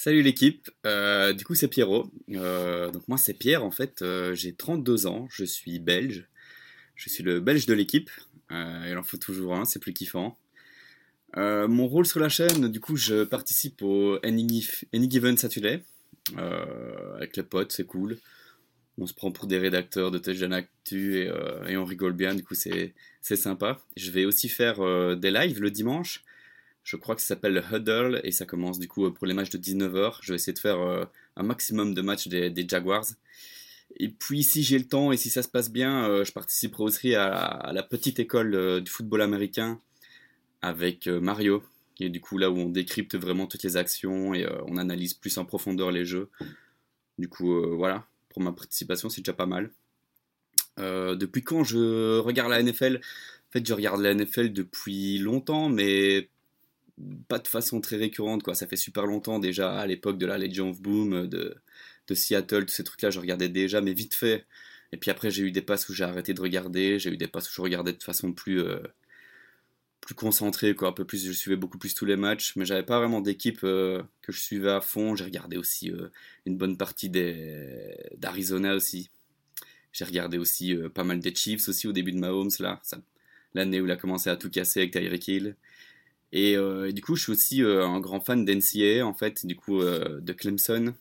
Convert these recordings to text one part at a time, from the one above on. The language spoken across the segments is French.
Salut l'équipe, euh, du coup c'est Pierrot. Euh, donc moi c'est Pierre en fait, euh, j'ai 32 ans, je suis belge. Je suis le belge de l'équipe, il en faut toujours un, c'est plus kiffant. mon rôle sur la chaîne, du coup je participe au Any, Given Saturday. avec les potes, c'est cool. On se prend pour des rédacteurs de Touchdown Actu et, et on rigole bien, du coup c'est sympa. Je vais aussi faire des lives le dimanche. Je crois que ça s'appelle Huddle et ça commence du coup euh, pour les matchs de 19h. Je vais essayer de faire euh, un maximum de matchs des, Jaguars. Et puis si j'ai le temps et si ça se passe bien, euh, je participerai aussi à, la petite école du football américain avec Mario. Et du coup là où on décrypte vraiment toutes les actions et on analyse plus en profondeur les jeux. Du coup voilà, pour ma participation c'est déjà pas mal. depuis quand je regarde la NFL En fait je regarde la NFL depuis longtemps mais pas de façon très récurrente, quoi. Ça fait super longtemps déjà, à l'époque de la Legion of Boom, de, de Seattle, tous ces trucs-là, je regardais déjà, mais vite fait. Et puis après, j'ai eu des passes où j'ai arrêté de regarder, j'ai eu des passes où je regardais de façon plus, euh, plus concentrée, quoi. Un peu plus, je suivais beaucoup plus tous les matchs, mais j'avais pas vraiment d'équipe euh, que je suivais à fond. J'ai regardé aussi euh, une bonne partie d'Arizona aussi. J'ai regardé aussi pas mal des Chiefs aussi au début de Mahomes, là. L'année où il a commencé à tout casser avec Tyreek Hill. Euh, et, du coup, je suis aussi euh, un grand fan d'NCA, en fait, du coup, euh, de Clemson.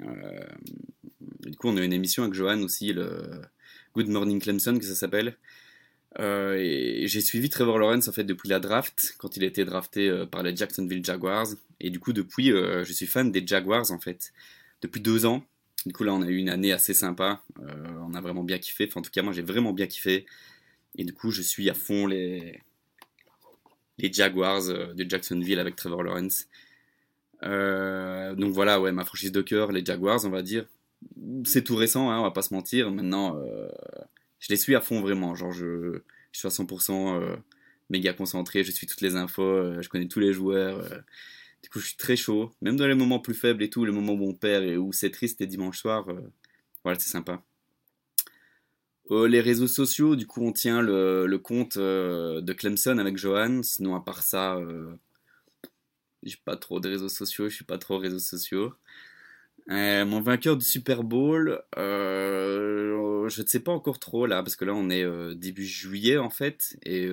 du coup, on a une émission avec Johan aussi, le Good Morning Clemson, que ça s'appelle. et j'ai suivi Trevor Lawrence, en fait, depuis la draft, quand il a été drafté par les Jacksonville Jaguars. Et du coup, depuis, je suis fan des Jaguars, en fait, depuis deux ans. Du coup, là, on a eu une année assez sympa. on a vraiment bien kiffé. Enfin, en tout cas, moi, j'ai vraiment bien kiffé. Et du coup, je suis à fond les, les Jaguars euh, de Jacksonville avec Trevor Lawrence. Euh, donc voilà, ouais, ma franchise de cœur, les Jaguars, on va dire. C'est tout récent, hein, on va pas se mentir. Maintenant, euh, je les suis à fond vraiment. Genre, je, suis à 100% méga concentré, je suis toutes les infos, je connais tous les joueurs. du coup, je suis très chaud. Même dans les moments plus faibles et tout, les moments où on perd et où c'est triste les dimanches soirs, voilà, c'est sympa. Euh, les réseaux sociaux, du coup, on tient le, compte euh, de Clemson avec Johan. Sinon, à part ça, euh, j'ai pas trop de réseaux sociaux. Je suis pas trop réseaux sociaux. mon vainqueur du Super Bowl, je ne sais pas encore trop là, parce que là, on est début juillet en fait. Et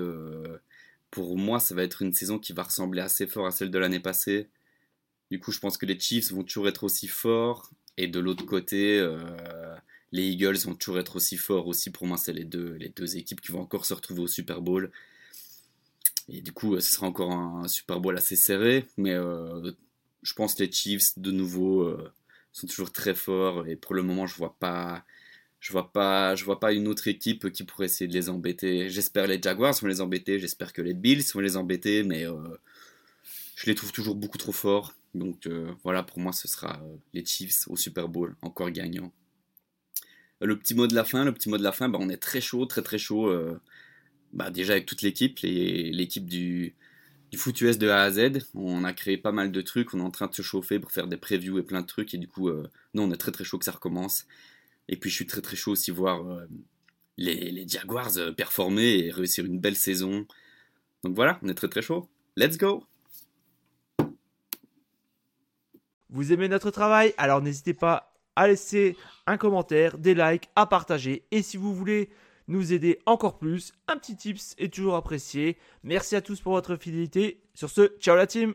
pour moi, ça va être une saison qui va ressembler assez fort à celle de l'année passée. Du coup, je pense que les Chiefs vont toujours être aussi forts. Et de l'autre côté, les Eagles vont toujours être aussi forts aussi. Pour moi, c'est les deux, les deux équipes qui vont encore se retrouver au Super Bowl. Et du coup, ce sera encore un, Super Bowl assez serré. Mais euh, je pense que les Chiefs, de nouveau, euh, sont toujours très forts. Et pour le moment, je vois vois pas, vois pas une autre équipe qui pourrait essayer de les embêter. J'espère les Jaguars vont les embêter, j'espère que les Bills vont les embêter, mais euh, je les trouve toujours beaucoup trop forts. Donc voilà, pour moi, ce sera les Chiefs au Super Bowl, encore gagnant le petit mot de la fin, le petit mot de la fin, bah, on est très chaud, très très chaud. Euh, bah, déjà avec toute l'équipe, l'équipe du, du de A à Z. On a créé pas mal de trucs, on est en train de se chauffer pour faire des previews et plein de trucs. Et du coup, euh, non, on est très très chaud que ça recommence. Et puis je suis très très chaud aussi voir euh, les, les, Jaguars performer et réussir une belle saison. Donc voilà, on est très très chaud. Let's go Vous aimez notre travail? Alors n'hésitez pas à laisser un commentaire, des likes, à partager. Et si vous voulez nous aider encore plus, un petit tips est toujours apprécié. Merci à tous pour votre fidélité. Sur ce, ciao la team